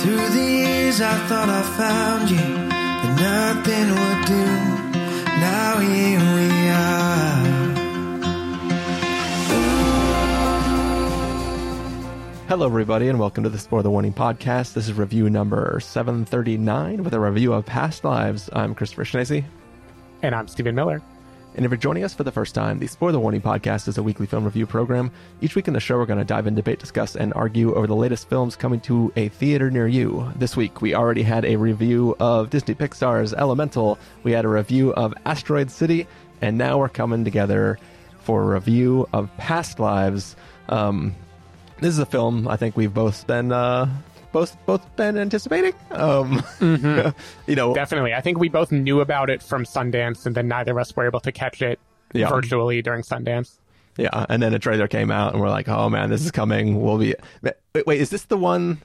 Through the years I thought I found you, but nothing would do. Now here we are. Hello, everybody, and welcome to the Spoiler the Warning podcast. This is review number 739 with a review of Past Lives. I'm Christopher Schnese. And I'm Stephen Miller. And if you're joining us for the first time, the Spoiler Warning podcast is a weekly film review program. Each week in the show, we're going to dive in, debate, discuss, and argue over the latest films coming to a theater near you. This week, we already had a review of Disney Pixar's Elemental, we had a review of Asteroid City, and now we're coming together for a review of Past Lives. Um, this is a film I think we've both been uh, both both been anticipating. Um, you know, Definitely. I think we both knew about it from Sundance, and then neither of us were able to catch it Yeah. virtually during Sundance. Yeah, and then a trailer came out, and we're like, "Oh man, this is coming." We'll be wait, wait. Is this the one?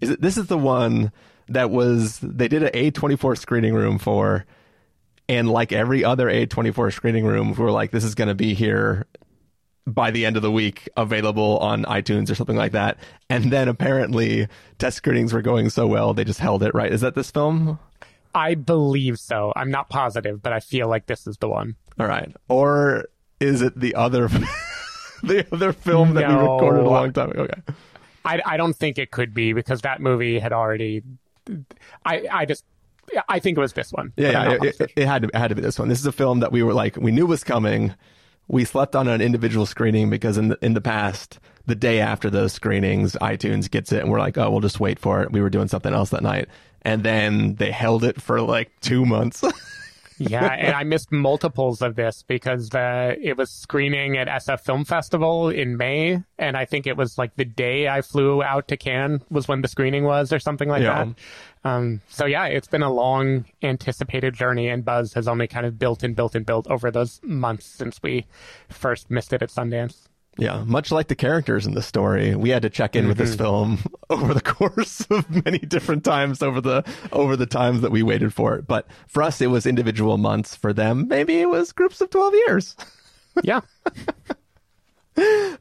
Is it? This is the one that was they did an A twenty four screening room for, and like every other A twenty four screening room, we're like, "This is going to be here." By the end of the week, available on iTunes or something like that. And then apparently, test screenings were going so well, they just held it. Right? Is that this film? I believe so. I'm not positive, but I feel like this is the one. All right. Or is it the other, the other film that we recorded a long time ago? Okay. I, I don't think it could be because that movie had already. I I just I think it was this one. Yeah, yeah it, it, it had to it had to be this one. This is a film that we were like we knew was coming. We slept on an individual screening because in the in the past, the day after those screenings, iTunes gets it, and we're like, oh, we'll just wait for it. We were doing something else that night, and then they held it for like two months. yeah, and I missed multiples of this because uh, it was screening at SF Film Festival in May, and I think it was like the day I flew out to Cannes was when the screening was, or something like Yeah. that. Um, so yeah, it's been a long anticipated journey, and buzz has only kind of built and built and built over those months since we first missed it at Sundance. Yeah, much like the characters in the story, we had to check in with this mm-hmm. film over the course of many different times over the over the times that we waited for it. But for us, it was individual months. For them, maybe it was groups of twelve years. Yeah,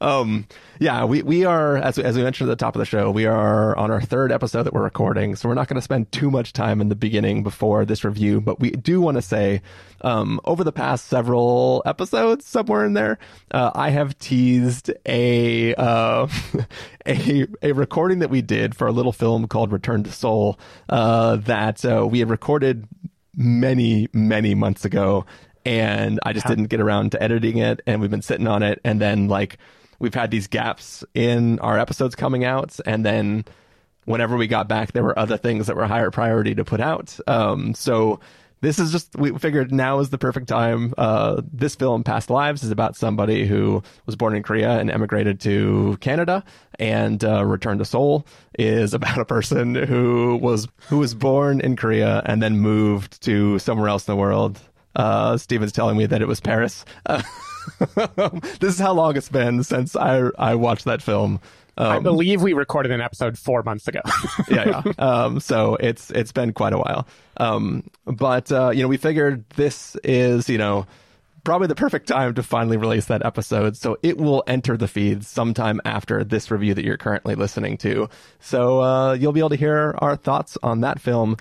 um yeah we we are as, as we mentioned at the top of the show we are on our third episode that we're recording so we're not going to spend too much time in the beginning before this review but we do want to say um over the past several episodes somewhere in there uh, i have teased a uh a a recording that we did for a little film called return to seoul uh that uh, we had recorded many many months ago and I just didn't get around to editing it and we've been sitting on it and then like we've had these gaps in our episodes coming out and then whenever we got back there were other things that were higher priority to put out. Um so this is just we figured now is the perfect time. Uh this film past lives is about somebody who was born in korea and emigrated to canada and uh, return to seoul is about a person who was who was born in korea and then moved to somewhere else in the world uh, Stephen's telling me that it was Paris. Uh, this is how long it's been since I I watched that film. I Um, believe we recorded an episode four months ago. yeah, yeah. Um, so it's it's been quite a while. Um, but uh, you know, we figured this is you know probably the perfect time to finally release that episode. So it will enter the feeds sometime after this review that you're currently listening to. So uh, you'll be able to hear our thoughts on that film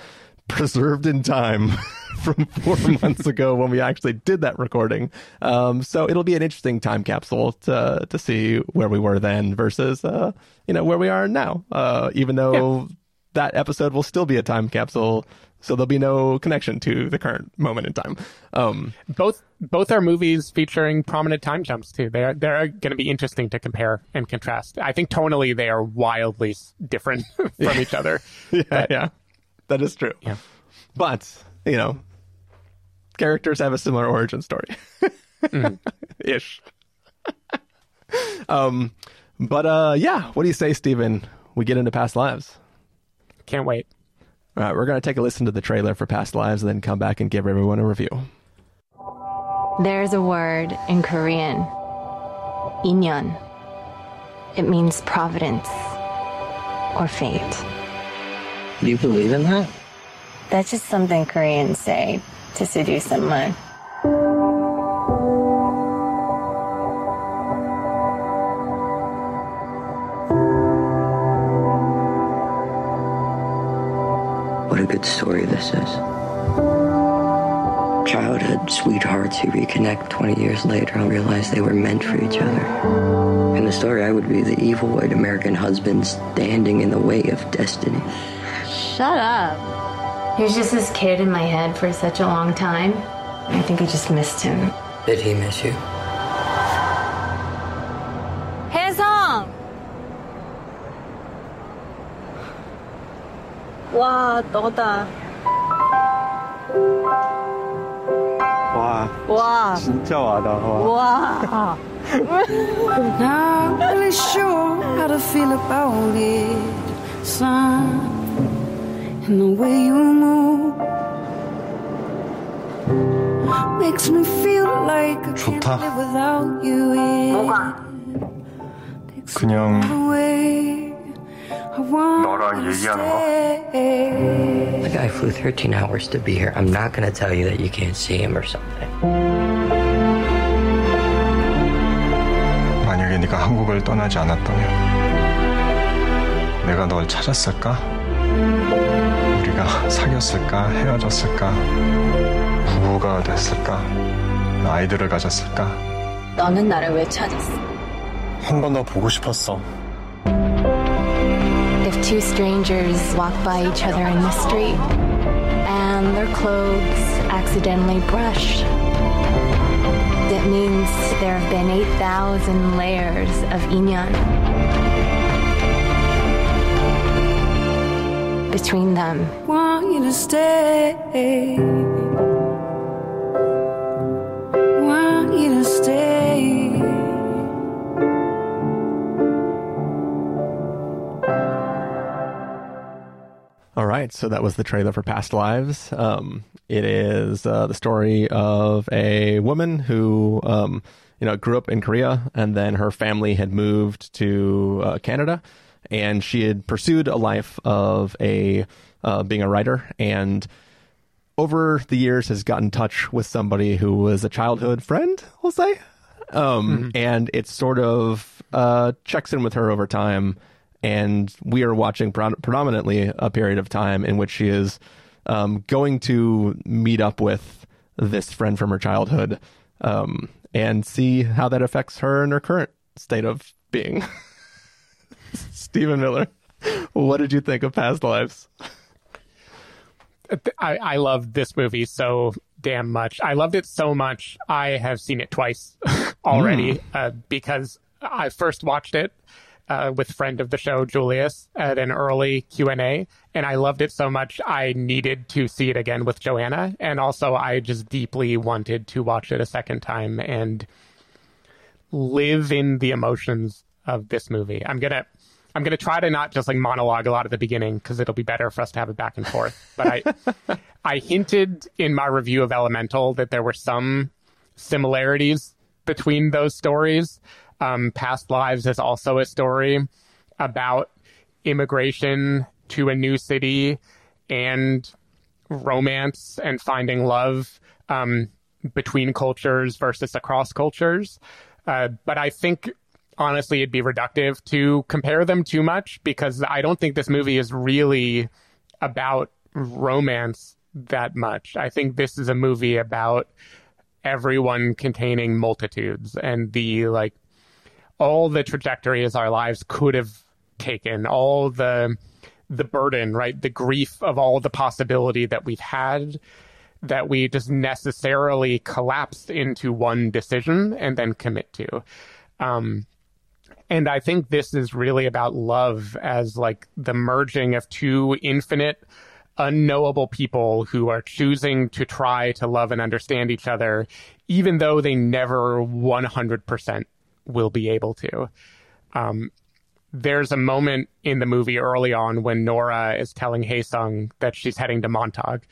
preserved in time from four months ago when we actually did that recording. Um, so it'll be an interesting time capsule to to see where we were then versus uh, you know where we are now. Uh, even though that episode will still be a time capsule, so there'll be no connection to the current moment in time. Um, both both are movies featuring prominent time jumps too. They're they're going to be interesting to compare and contrast. I think tonally they are wildly different from each other. yeah, yeah, that is true. Yeah. But you know, characters have a similar origin story, ish. um, but uh, yeah, what do you say, Stephen? We get into past lives. Can't wait. All right, we're gonna take a listen to the trailer for past lives, and then come back and give everyone a review. There's a word in Korean, inyeon. It means providence or fate. Do you believe in that? That's just something Koreans say to seduce someone. What a good story this is. Childhood sweethearts who reconnect 20 years later and realize they were meant for each other. In the story, I would be the evil white American husband standing in the way of destiny. Shut up. He was just this kid in my head for such a long time. I think I just missed him. Did he miss you? Hands on! Wow, Dota. Wow. Wow. 叫我的哇。Wow. Not really sure how to feel about it, son. And the way you move makes me feel like I can't 좋다. live without you. Me 그냥 너랑 you to 얘기하는 거. The guy flew 13 hours to be here. I'm not going to tell you that you can't see him or something. 만약에 네가 한국을 떠나지 않았다면 내가 널 찾았을까? 사귀었을까? 헤어졌을까? 부부가 됐을까? 아이들을 가졌을까? 너는 나를 왜 찾았어? 한 번 더 보고 싶었어. If two strangers walk by each other in the street and their clothes accidentally brush, that means there have been 8,000 layers of inyan between them. Want you to stay. Want you to stay. All right, so that was the trailer for Past Lives. Um, it is uh, the story of a woman who, um, you know, grew up in Korea, and then her family had moved to uh, Canada, and she had pursued a life of a uh, being a writer, and over the years has gotten in touch with somebody who was a childhood friend, we'll say, um, and it sort of uh, checks in with her over time. And we are watching pre- predominantly a period of time in which she is um, going to meet up with this friend from her childhood um, and see how that affects her and her current state of being. Stephen Miller, what did you think of Past Lives? I, I love this movie so damn much. I loved it so much. I have seen it twice already uh, because I first watched it uh, with friend of the show Julius at an early Q and A, and I loved it so much I needed to see it again with Joanna, and also I just deeply wanted to watch it a second time and live in the emotions of this movie. I'm gonna. I'm gonna try to not just like monologue a lot at the beginning because it'll be better for us to have it back and forth. But I, I hinted in my review of Elemental that there were some similarities between those stories. Um, Past Lives is also a story about immigration to a new city and romance and finding love um, between cultures versus across cultures. Uh, but I think honestly it'd be reductive to compare them too much because I don't think this movie is really about romance that much. I think this is a movie about everyone containing multitudes and the like all the trajectories our lives could have taken, all the the burden, right? The grief of all the possibility that we've had that we just necessarily collapsed into one decision and then commit to. Um, and I think this is really about love as like the merging of two infinite, unknowable people who are choosing to try to love and understand each other, even though they never 100% will be able to. Um, there's a moment in the movie early on when Nora is telling Haesung that she's heading to Montauk.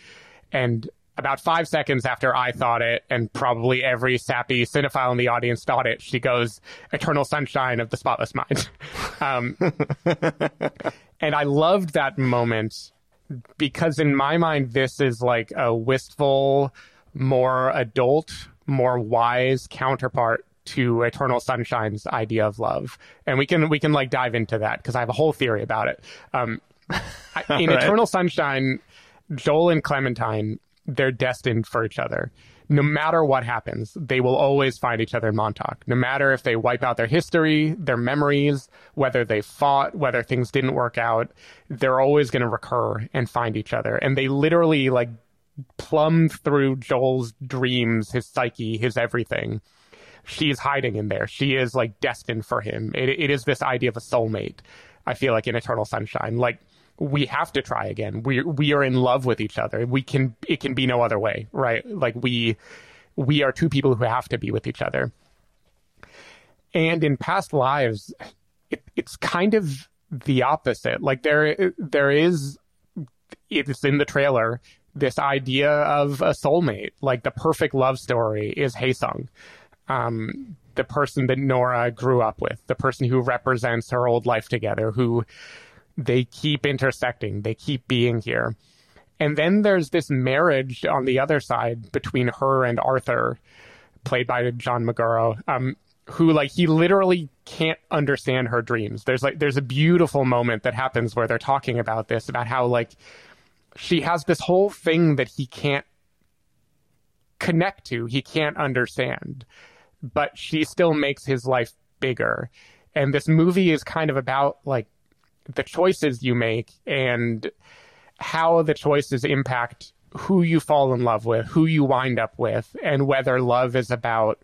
And about five seconds after I thought it, and probably every sappy cinephile in the audience thought it, she goes, Eternal Sunshine of the Spotless Mind. um, and I loved that moment because, in my mind, this is like a wistful, more adult, more wise counterpart to Eternal Sunshine's idea of love, and we can we can like dive into that because I have a whole theory about it. Um, in right. Eternal Sunshine, Joel and Clementine, they're destined for each other. No matter what happens, they will always find each other in Montauk. No matter if they wipe out their history, their memories, whether they fought, whether things didn't work out, they're always going to recur and find each other. And they literally like plumbed through Joel's dreams, his psyche, his everything. She's hiding in there. She is like destined for him. It, it is this idea of a soulmate. I feel like in Eternal Sunshine, like we have to try again. We we are in love with each other. We can it can be no other way, right? Like we we are two people who have to be with each other. And in past lives, it, it's kind of the opposite. Like there there is it's in the trailer this idea of a soulmate, like the perfect love story is Haesung, um, the person that Nora grew up with, the person who represents her old life together, who they keep intersecting, they keep being here. And then there's this marriage on the other side between her and Arthur, played by John Magaro, um, who like he literally can't understand her dreams. There's like there's a beautiful moment that happens where they're talking about this, about how like she has this whole thing that he can't connect to, he can't understand, but she still makes his life bigger. And this movie is kind of about like the choices you make and how the choices impact who you fall in love with, who you wind up with, and whether love is about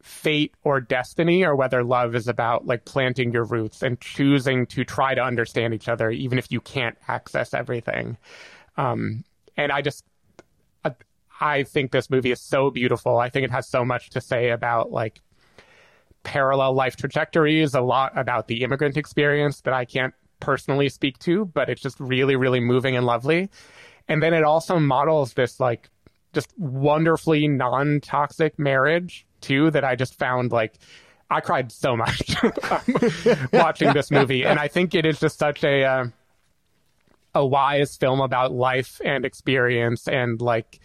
fate or destiny or whether love is about like planting your roots and choosing to try to understand each other even if you can't access everything. Um, and i just I, I think this movie is so beautiful. I think it has so much to say about like parallel life trajectories a lot about the immigrant experience that i can't personally speak to but it's just really really moving and lovely. And then it also models this like just wonderfully non-toxic marriage too that I just found like I cried so much watching this movie, and I think it is just such a uh, a wise film about life and experience and like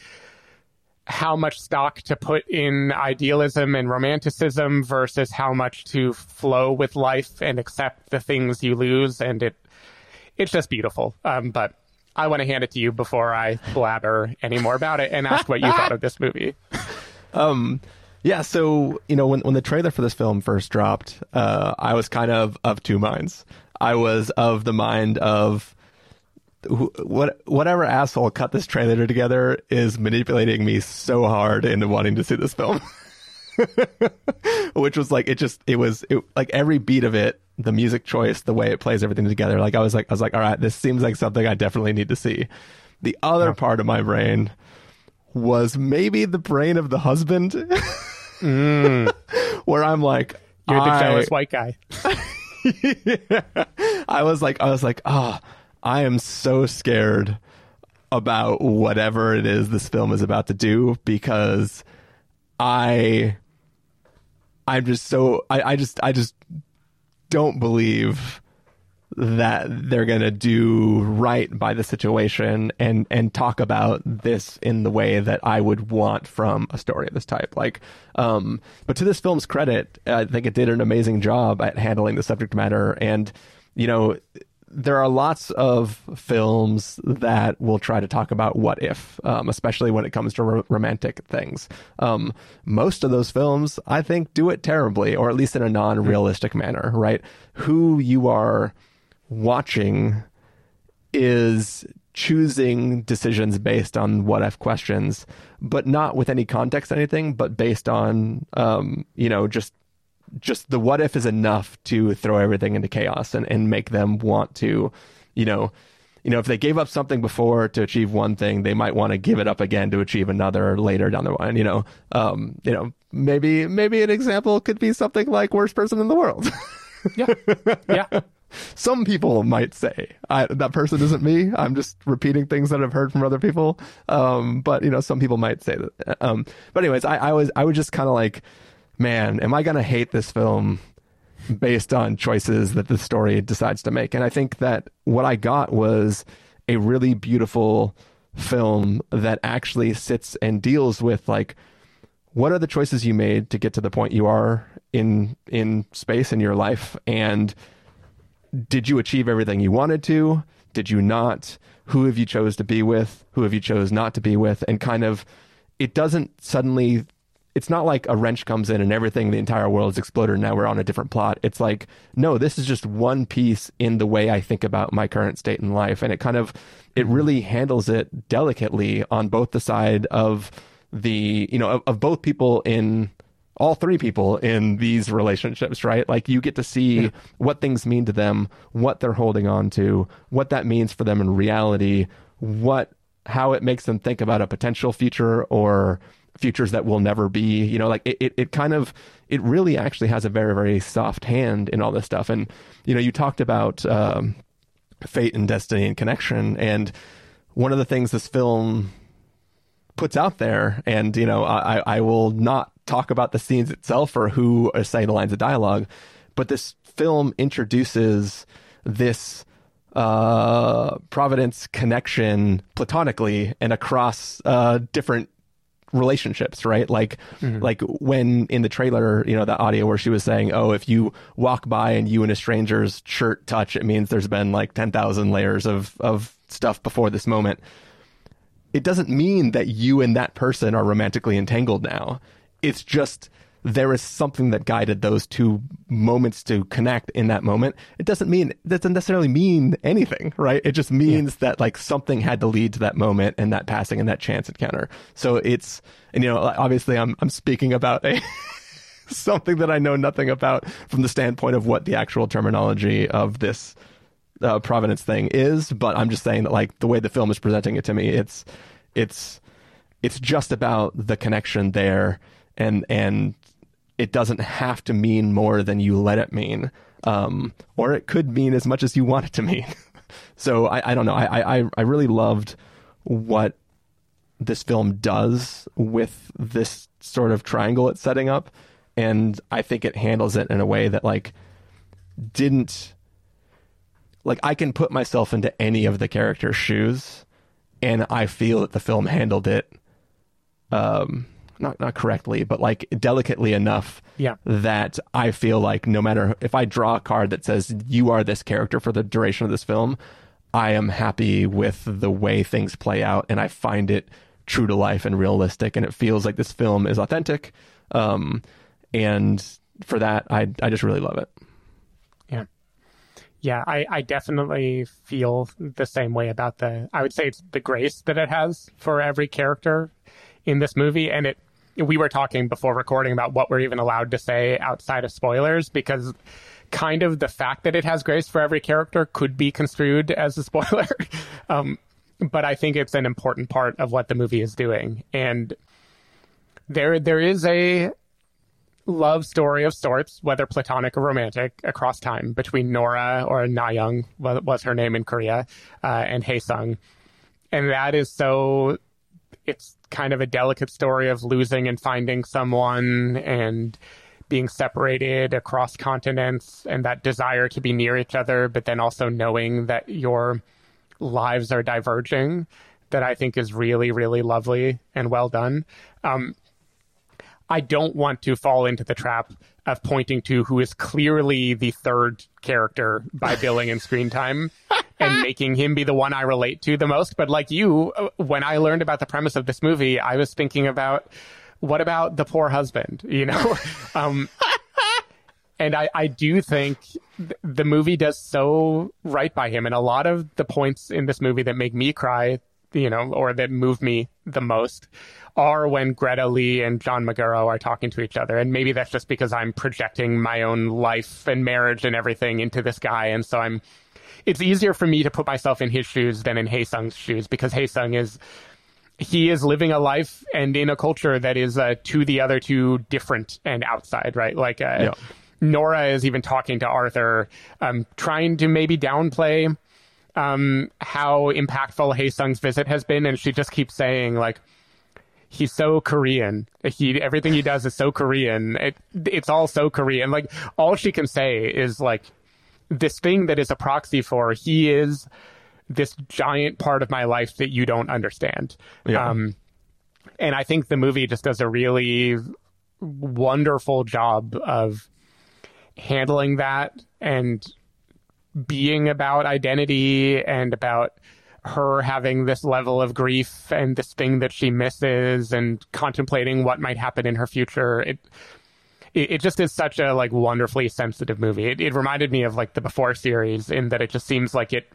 how much stock to put in idealism and romanticism versus how much to flow with life and accept the things you lose. And it it's just beautiful. Um, but i want to hand it to you before i blabber any more about it and ask what you thought of this movie. Um yeah, so you know when when the trailer for this film first dropped, uh, I was kind of of two minds. I was of the mind of what whatever asshole cut this trailer together is manipulating me so hard into wanting to see this film. Which was like it just it was it, like every beat of it, the music choice, the way it plays everything together. Like I was like I was like, all right, this seems like something I definitely need to see. The other yeah. part of my brain was maybe the brain of the husband, mm. where I'm like, you're the jealous white guy. yeah. I was like, I was like, oh, I am so scared about whatever it is this film is about to do because I, I'm just so, I, I just, I just don't believe that they're to do right by the situation and and talk about this in the way that I would want from a story of this type. Like um but to this film's credit I think it did an amazing job at handling the subject matter. And you know there are lots of films that will try to talk about what if, um, especially when it comes to ro- romantic things. Um, most of those films, I think, do it terribly, or at least in a non realistic manner, right? Who you are watching is choosing decisions based on what if questions, but not with any context anything, but based on um, you know, just just the what if is enough to throw everything into chaos and, and make them want to, you know, you know, if they gave up something before to achieve one thing, they might want to give it up again to achieve another later down the line. You know, um, you know, maybe maybe an example could be something like worst person in the world. yeah, yeah. Some people might say I, that person isn't me. I'm just repeating things that I've heard from other people. Um, but you know, some people might say that. Um, but anyways, I, I was I was just kind of like, man, am I gonna hate this film based on choices that the story decides to make? And I think that what I got was a really beautiful film that actually sits and deals with like what are the choices you made to get to the point you are in in space in your life and did you achieve everything you wanted to? Did you not? Who have you chose to be with? Who have you chose not to be with? And kind of, it doesn't suddenly. It's not like a wrench comes in and everything, the entire world is exploded. And now we're on a different plot. It's like, no, this is just one piece in the way I think about my current state in life, and it kind of, it really handles it delicately on both the side of the, you know, of, of both people in all three people in these relationships, right? Like you get to see yeah. what things mean to them, what they're holding on to, what that means for them in reality, what how it makes them think about a potential future or futures that will never be. You know, like it, it, it kind of it really actually has a very, very soft hand in all this stuff. And, you know, you talked about um, fate and destiny and connection. And one of the things this film puts out there, and, you know, I, I will not talk about the scenes itself or who are saying the lines of dialogue, but this film introduces this uh, Providence connection platonically and across uh, different relationships, right? Like, mm-hmm. like when in the trailer, you know, the audio where she was saying, "Oh, if you walk by and you and a stranger's shirt touch, it means there's been like ten thousand layers of of stuff before this moment." It doesn't mean that you and that person are romantically entangled now it's just there is something that guided those two moments to connect in that moment. It doesn't mean it doesn't necessarily mean anything, right? It just means yeah. that like something had to lead to that moment and that passing and that chance encounter. So it's and you know obviously I'm I'm speaking about a something that I know nothing about from the standpoint of what the actual terminology of this uh, providence thing is, but I'm just saying that like the way the film is presenting it to me, it's it's it's just about the connection there and and it doesn't have to mean more than you let it mean, um, or it could mean as much as you want it to mean. so I, I don't know. I, I I really loved what this film does with this sort of triangle it's setting up, and I think it handles it in a way that like didn't like I can put myself into any of the characters' shoes, and I feel that the film handled it um not not correctly, but like delicately enough yeah. that I feel like no matter if I draw a card that says you are this character for the duration of this film, I am happy with the way things play out and I find it true to life and realistic and it feels like this film is authentic. Um, and for that I I just really love it. Yeah. Yeah, I, I definitely feel the same way about the I would say it's the grace that it has for every character in this movie and it we were talking before recording about what we're even allowed to say outside of spoilers because kind of the fact that it has grace for every character could be construed as a spoiler. um, but I think it's an important part of what the movie is doing. And there, there is a love story of sorts, whether platonic or romantic, across time between Nora or Nayoung was her name in Korea, uh, and Haesung. And that is so, it's kind of a delicate story of losing and finding someone and being separated across continents and that desire to be near each other, but then also knowing that your lives are diverging, that I think is really, really lovely and well done. Um, I don't want to fall into the trap of pointing to who is clearly the third character by billing and screen time and making him be the one I relate to the most. But like you, uh, when I learned about the premise of this movie, I was thinking about what about the poor husband, you know? um, and I, I do think th- the movie does so right by him. And a lot of the points in this movie that make me cry, you know, or that move me the most are when Greta Lee and John Magaro are talking to each other. And maybe that's just because I'm projecting my own life and marriage and everything into this guy. And so I'm it's easier for me to put myself in his shoes than in Haesung's shoes because Haesung is he is living a life and in a culture that is uh, to the other two different and outside, right? Like uh, yeah. Nora is even talking to Arthur, um, trying to maybe downplay um, how impactful Haesung's visit has been, and she just keeps saying like he's so Korean. He everything he does is so Korean. It, it's all so Korean. Like all she can say is like this thing that is a proxy for he is this giant part of my life that you don't understand. Yeah. Um, and I think the movie just does a really wonderful job of handling that and being about identity and about her having this level of grief and this thing that she misses and contemplating what might happen in her future. It it, it just is such a like wonderfully sensitive movie. It, it reminded me of like the Before series in that it just seems like it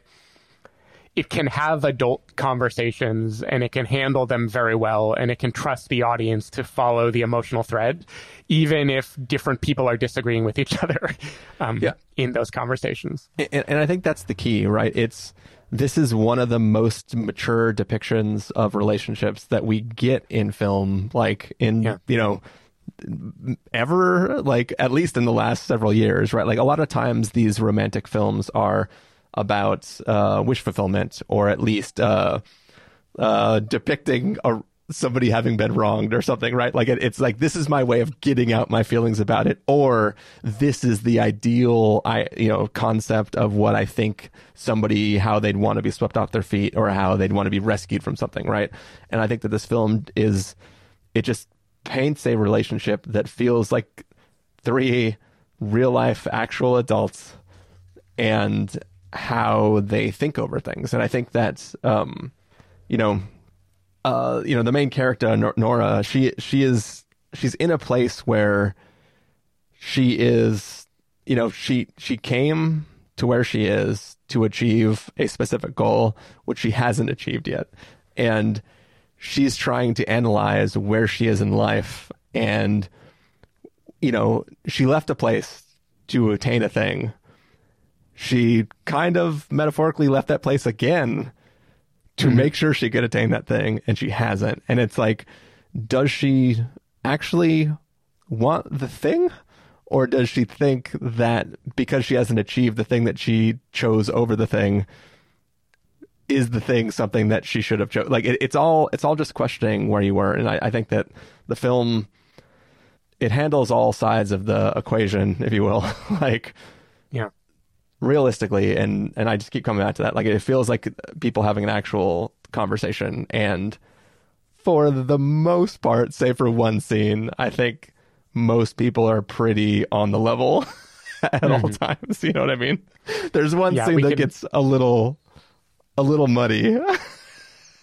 it can have adult conversations and it can handle them very well and it can trust the audience to follow the emotional thread even if different people are disagreeing with each other um, Yeah. in those conversations and, and I think that's the key, right? It's this is one of the most mature depictions of relationships that we get in film, like in Yeah. you know ever like at least in the last several years right like a lot of times these romantic films are about uh wish fulfillment or at least uh uh depicting a somebody having been wronged or something right? Like it, it's like this is my way of getting out my feelings about it or this is the ideal i you know concept of what i think somebody how they'd want to be swept off their feet or how they'd want to be rescued from something right? And i think that this film is it just paints a relationship that feels like three real life actual adults and how they think over things. And I think that, um, you know, uh, you know, the main character Nor- Nora, she she is she's in a place where she is, you know, she she came to where she is to achieve a specific goal, which she hasn't achieved yet, and she's trying to analyze where she is in life and you know she left a place to attain a thing she kind of metaphorically left that place again to mm-hmm. make sure she could attain that thing and she hasn't. And it's like does she actually want the thing? Or does she think that because she hasn't achieved the thing that she chose over the thing is the thing something that she should have chose? Like it, it's all it's all just questioning where you were, and I, I think that the film it handles all sides of the equation, if you will, like realistically, and and I just keep coming back to that. Like it feels like people having an actual conversation, and for the most part, save for one scene, I think most people are pretty on the level at all times. You know what I mean? There's one Yeah, scene that can- gets a little a little muddy.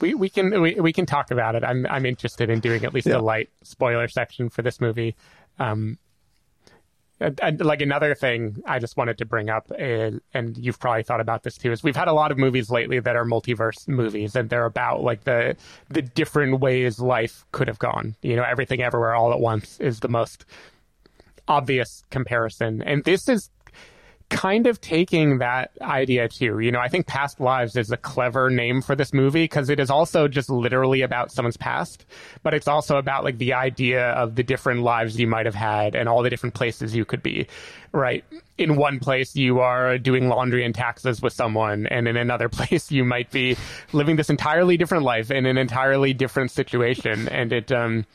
we we can we, we can talk about it. I'm I'm interested in doing at least Yeah. a light spoiler section for this movie. Um, and, and like another thing I just wanted to bring up, is, and you've probably thought about this too, is we've had a lot of movies lately that are multiverse movies, and they're about like the the different ways life could have gone. You know, everything everywhere all at once is the most obvious comparison, and this is kind of taking that idea too. You know, I think Past Lives is a clever name for this movie because it is also just literally about someone's past, but it's also about like the idea of the different lives you might have had and all the different places you could be, right? In one place, you are doing laundry and taxes with someone, and in another place, you might be living this entirely different life in an entirely different situation. And it, um,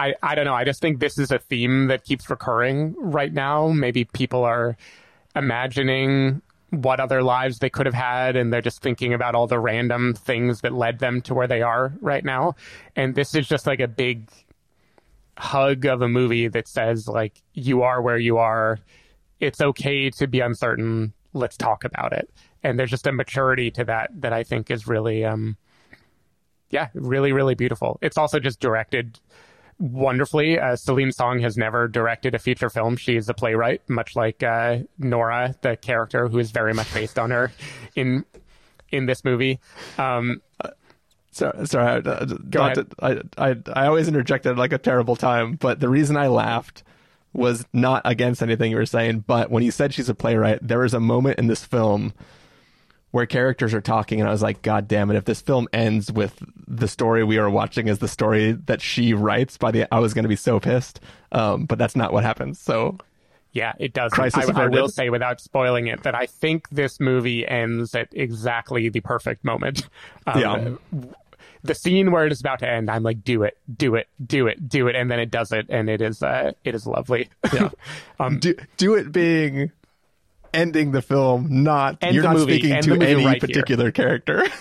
I, I don't know. I just think this is a theme that keeps recurring right now. Maybe people are imagining what other lives they could have had and they're just thinking about all the random things that led them to where they are right now. And this is just like a big hug of a movie that says like you are where you are. It's okay to be uncertain. Let's talk about it. And there's just a maturity to that that I think is really um yeah, really really beautiful. It's also just directed wonderfully. Uh, Celine Song has never directed a feature film. She's a playwright, much like uh, Nora, the character who is very much based on her in in this movie. Um, Sorry, sorry. Ahead. to- I, I, I always interjected like a terrible time, but the reason I laughed was not against anything you were saying, but when you said she's a playwright, there was a moment in this film where characters are talking, and I was like, God damn it! If this film ends with the story we are watching as the story that she writes, by the I was going to be so pissed. Um, but that's not what happens. So yeah, it does. I, I will say, without spoiling it, that I think this movie ends at exactly the perfect moment. Um, Yeah. The scene where it is about to end, I'm like, do it, do it, do it, do it, and then it does it, and it is, uh, it is lovely. yeah, um, do do it being ending the film, not End you're not movie, speaking end to any right here. particular character.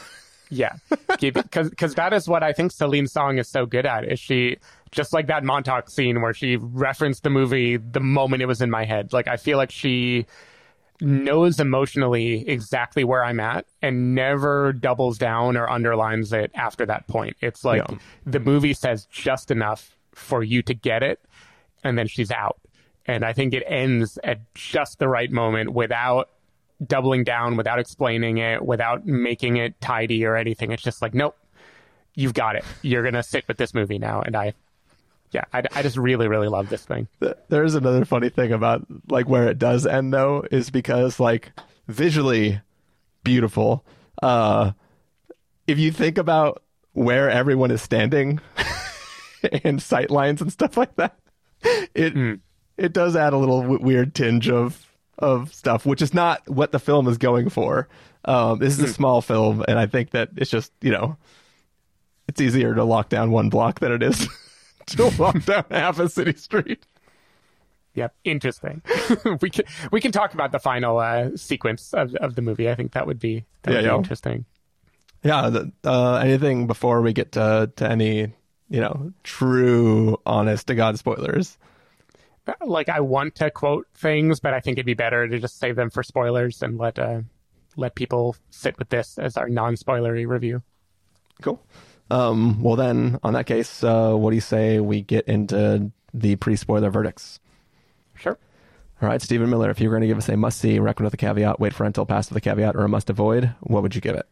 Yeah, because because that is what I think Celine Song is so good at. Is she just like that Montauk scene where she referenced the movie the moment it was in my head? Like I feel like she knows emotionally exactly where I'm at and never doubles down or underlines it after that point. It's like Yeah. the movie says just enough for you to get it, and then she's out. And I think it ends at just the right moment without doubling down, without explaining it, without making it tidy or anything. It's just like, nope, you've got it. You're going to sit with this movie now. And I, yeah, I, I just really, really love this thing. There's another funny thing about like where it does end though, is because like visually beautiful. Uh, if you think about where everyone is standing and sight lines and stuff like that, it it does add a little w- weird tinge of of stuff, which is not what the film is going for. Um, this is a small film, and I think that it's just you know it's easier to lock down one block than it is to lock down half a city street. Yep, interesting. we can we can talk about the final uh, sequence of of the movie. I think that would be that would Yeah, be yeah. interesting. Yeah. the- Uh, anything before we get to, to any, you know, true, honest to God spoilers? Like I want to quote things, but I think it'd be better to just save them for spoilers and let uh, let people sit with this as our non-spoilery review. Cool. Um, well, then, on that case, uh, what do you say we get into the pre spoiler verdicts? Sure. All right, Stephen Miller, if you were going to give us a must see, recommend with a caveat, wait for until past with a caveat, or a must avoid, what would you give it?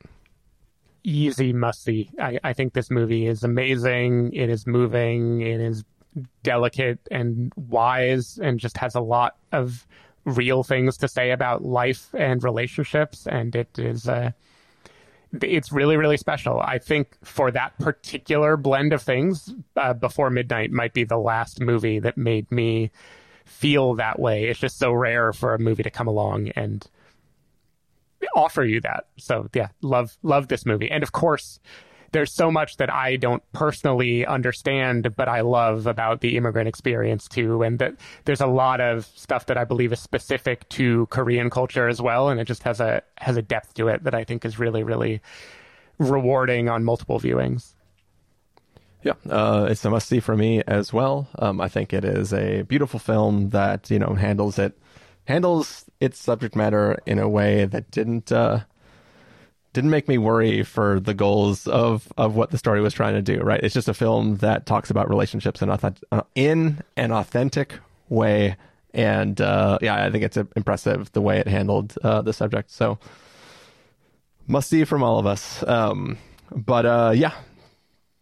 easy must see. I, I think this movie is amazing. It is moving. It is delicate and wise and just has a lot of real things to say about life and relationships. And it is, uh, it's really, really special. I think for that particular blend of things, uh, Before Midnight might be the last movie that made me feel that way. It's just so rare for a movie to come along and offer you that. So yeah, love love this movie. And of course, there's so much that I don't personally understand, but I love about the immigrant experience too. And that there's a lot of stuff that I believe is specific to Korean culture as well, and it just has a has a depth to it that I think is really really rewarding on multiple viewings. Yeah, uh, it's a must see for me as well. Um, I think it is a beautiful film that you know handles it handles its subject matter in a way that didn't uh, didn't make me worry for the goals of of what the story was trying to do. Right, it's just a film that talks about relationships in uh, in an authentic way, and uh, yeah, I think it's impressive the way it handled uh, the subject. So must see from all of us. Um, but uh, yeah,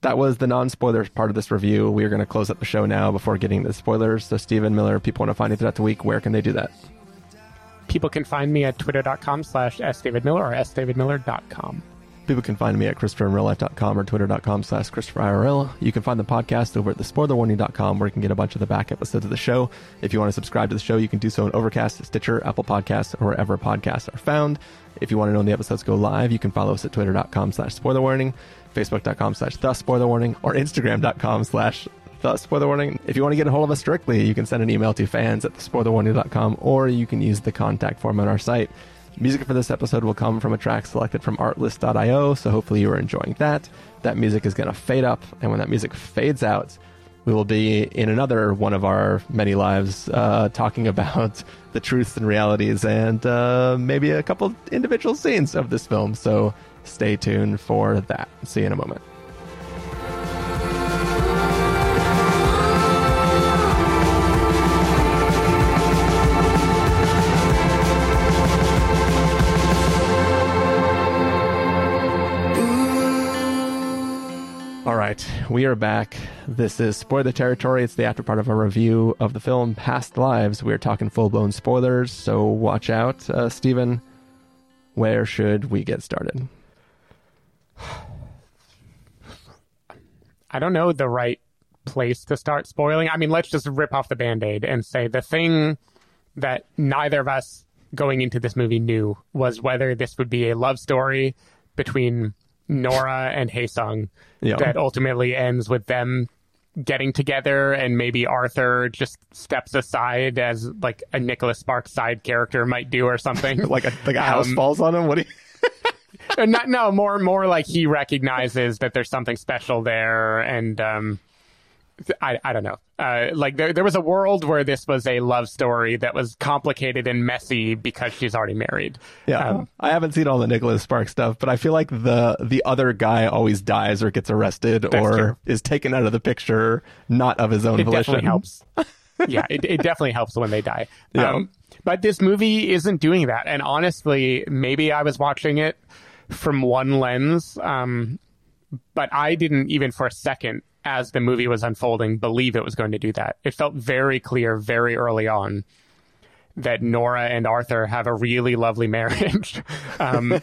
that was the non-spoilers part of this review. We are going to close up the show now before getting the spoilers. So, Stephen Miller, people want to find you throughout the week. Where can they do that? People can find me at twitter.com slash sdavidmiller or sdavidmiller.com. People can find me at ChristopherInRealLife.com or Twitter.com slash ChristopherIRL. You can find the podcast over at the TheSpoilerWarning.com where you can get a bunch of the back episodes of the show. If you want to subscribe to the show, you can do so on Overcast, Stitcher, Apple Podcasts, or wherever podcasts are found. If you want to know when the episodes go live, you can follow us at Twitter.com slash SpoilerWarning, Facebook.com slash The Spoiler Warning, or Instagram.com slash Spoiler Warning. If you want to get a hold of us directly, you can send an email to fans at TheSpoilerWarning.com, or you can use the contact form on our site. Music for this episode will come from a track selected from artlist.io, so hopefully you are enjoying that. That music is going to fade up, and when that music fades out, we will be in another one of our many lives uh, talking about the truths and realities and uh, maybe a couple individual scenes of this film. So stay tuned for that. See you in a moment. Right, we are back. This is Spoiler Territory. It's the after part of a review of the film Past Lives. We are talking full blown spoilers, so watch out. Uh, Stephen, where should we get started? I don't know the right place to start spoiling. I mean, let's just rip off the band aid and say the thing that neither of us going into this movie knew was whether this would be a love story between Nora and Haesung Yeah. that ultimately ends with them getting together and maybe Arthur just steps aside as like a Nicholas Sparks side character might do or something. Like a like a house Um, falls on him. What do you? Not, no, more more like he recognizes that there's something special there, and um, I, I don't know. Uh, like there there was a world where this was a love story that was complicated and messy because she's already married. Yeah, Um, I haven't seen all the Nicholas Sparks stuff, but I feel like the the other guy always dies or gets arrested or true. is taken out of the picture, not of his own it volition. definitely helps. yeah, it, it definitely helps when they die. Yeah. Um, but this movie isn't doing that. And honestly, maybe I was watching it from one lens, um, but I didn't even for a second, as the movie was unfolding, believe it was going to do that. It felt very clear very early on that Nora and Arthur have a really lovely marriage. um,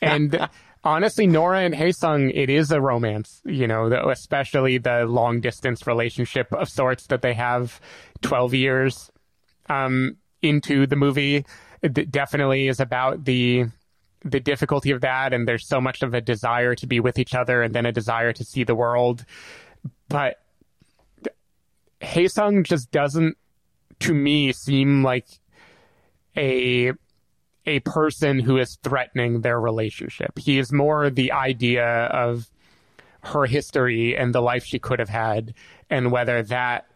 and honestly, Nora and Hae Sung, it is a romance, you know, especially the long distance relationship of sorts that they have 12 years um, into the movie. It definitely is about the the difficulty of that and there's so much of a desire to be with each other and then a desire to see the world but Hae Sung just doesn't to me seem like a a person who is threatening their relationship. He is more the idea of her history and the life she could have had and whether that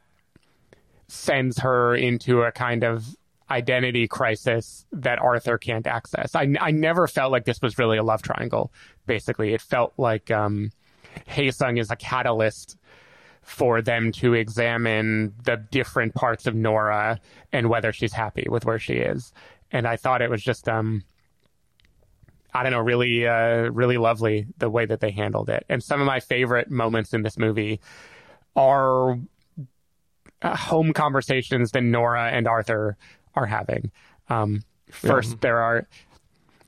sends her into a kind of identity crisis that Arthur can't access. I, I never felt like this was really a love triangle, basically. It felt like um, Hae Sung is a catalyst for them to examine the different parts of Nora and whether she's happy with where she is. And I thought it was just, um, I don't know, really, uh, really lovely the way that they handled it. And some of my favorite moments in this movie are uh, home conversations that Nora and Arthur are having. Um, first, there are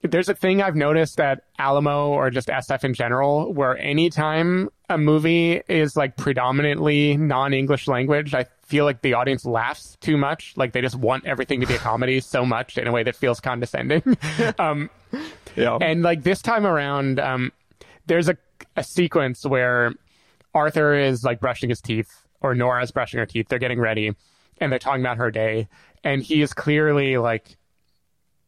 there's a thing I've noticed at Alamo or just SF in general, where anytime a movie is like predominantly non-English language, I feel like the audience laughs too much. Like they just want everything to be a comedy so much in a way that feels condescending. um, Yeah, and like this time around, um, there's a, a sequence where Arthur is like brushing his teeth, or Nora's brushing her teeth. They're getting ready, and they're talking about her day, and he is clearly like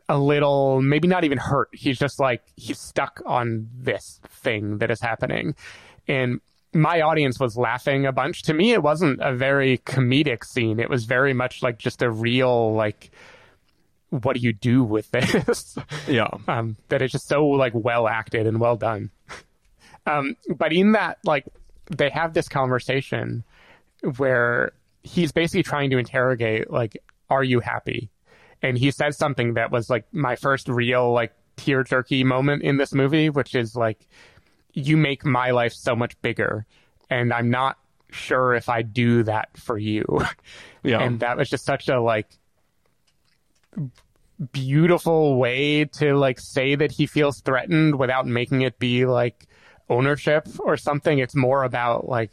a little, maybe not even hurt. He's just like he's stuck on this thing that is happening, and my audience was laughing a bunch. To me, it wasn't a very comedic scene. It was very much like just a real like. What do you do with this? yeah, um, that is just so like well acted and well done. Um, but in that, like, they have this conversation where he's basically trying to interrogate, like, are you happy? And he says something that was like my first real like tear jerky moment in this movie, which is like, you make my life so much bigger, and I'm not sure if I do that for you. yeah. And that was just such a like beautiful way to like say that he feels threatened without making it be like ownership or something. It's more about like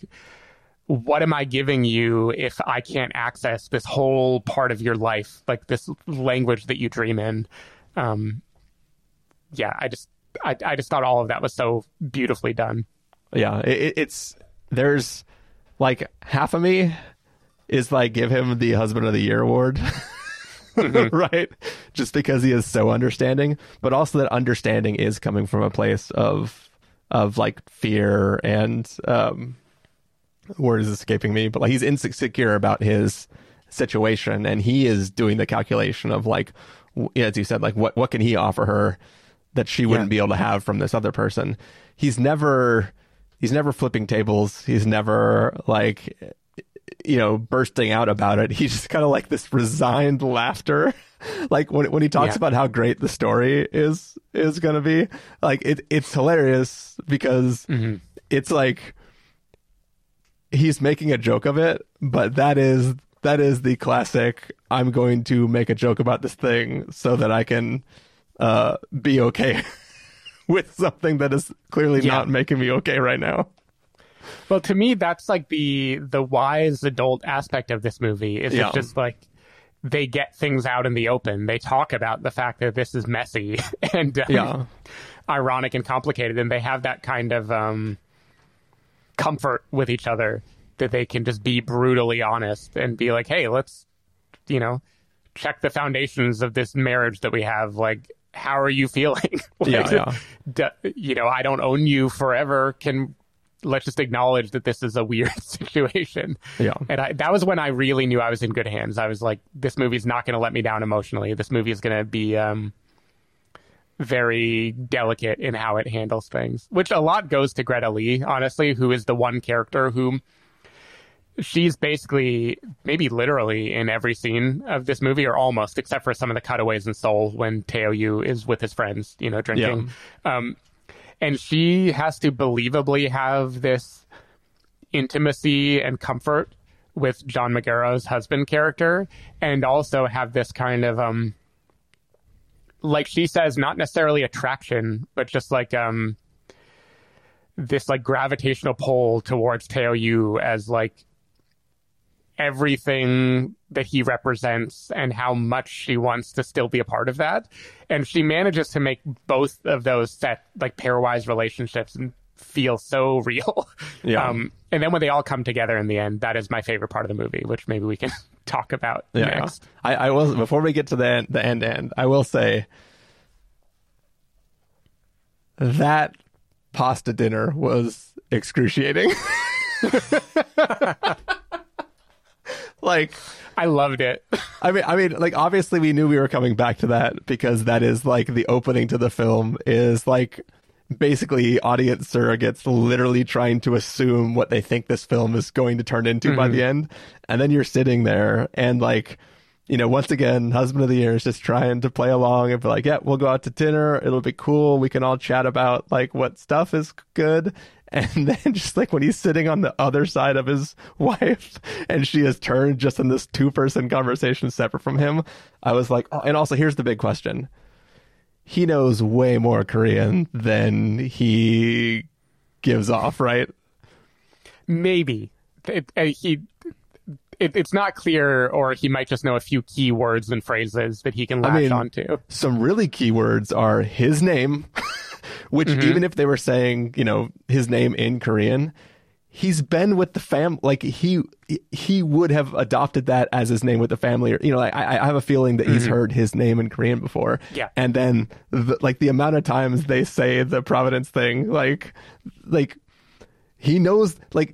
what am I giving you if I can't access this whole part of your life, like this language that you dream in? Um, yeah, I just, I, I just thought all of that was so beautifully done. yeah. It, it- it's there's like half of me is like give him the husband of the year award. right? Just because he is so understanding, but also that understanding is coming from a place of of like fear and um word is escaping me, but like he's insecure about his situation and he is doing the calculation of like as you said, like what what can he offer her that she wouldn't Yeah. be able to have from this other person. He's never he's never flipping tables. He's never like you know bursting out about it. He's just kind of like this resigned laughter. like when when he talks Yeah. about how great the story is is going to be, like it it's hilarious because mm-hmm. it's like he's making a joke of it, but that is that is the classic I'm going to make a joke about this thing so that I can uh be okay with something that is clearly Yeah. not making me okay right now. Well, to me, that's like the the wise adult aspect of this movie. Is Yeah. it's just like they get things out in the open. They talk about the fact that this is messy and um, Yeah. ironic and complicated, and they have that kind of um, comfort with each other that they can just be brutally honest and be like, "Hey, let's, you know, check the foundations of this marriage that we have. Like, how are you feeling? like, Yeah, yeah. d- you know, I don't own you forever. Can let's just acknowledge that this is a weird situation. Yeah. And I, that was when I really knew I was in good hands. I was like, this movie's not going to let me down emotionally. This movie is going to be um, very delicate in how it handles things, which a lot goes to Greta Lee, honestly, who is the one character whom she's basically maybe literally in every scene of this movie or almost except for some of the cutaways in Seoul when Teo Yoo is with his friends, you know, drinking. Um, and she has to believably have this intimacy and comfort with John Magaro's husband character and also have this kind of um like she says not necessarily attraction but just like um this like gravitational pull towards Teo Yoo as like everything that he represents and how much she wants to still be a part of that. And she manages to make both of those set like pairwise relationships and feel so real. Yeah. Um, and then when they all come together in the end, that is my favorite part of the movie, which maybe we can talk about Yeah. next. I, I will before we get to the end, the end end, I will say that pasta dinner was excruciating. like I loved it. I mean, I mean, like obviously we knew we were coming back to that because that is like the opening to the film is like basically audience surrogates literally trying to assume what they think this film is going to turn into by the mm-hmm. end, and then you're sitting there and like. You know, once again, husband of the year is just trying to play along and be like, yeah, we'll go out to dinner. It'll be cool. We can all chat about like what stuff is good. And then just like when he's sitting on the other side of his wife and she has turned just in this two person conversation separate from him, I was like, oh, and also here's the big question. He knows way more Korean than he gives off, right? Maybe it, uh, he. It, it's not clear, or he might just know a few key words and phrases that he can latch mean- onto. Some really key words are his name, which even if they were saying, you know, his name in Korean, he's been with the fam like he he would have adopted that as his name with the family or you know like i, I have a feeling that he's heard his name in korean before Yeah. and then the, like the amount of times they say the providence thing like like he knows like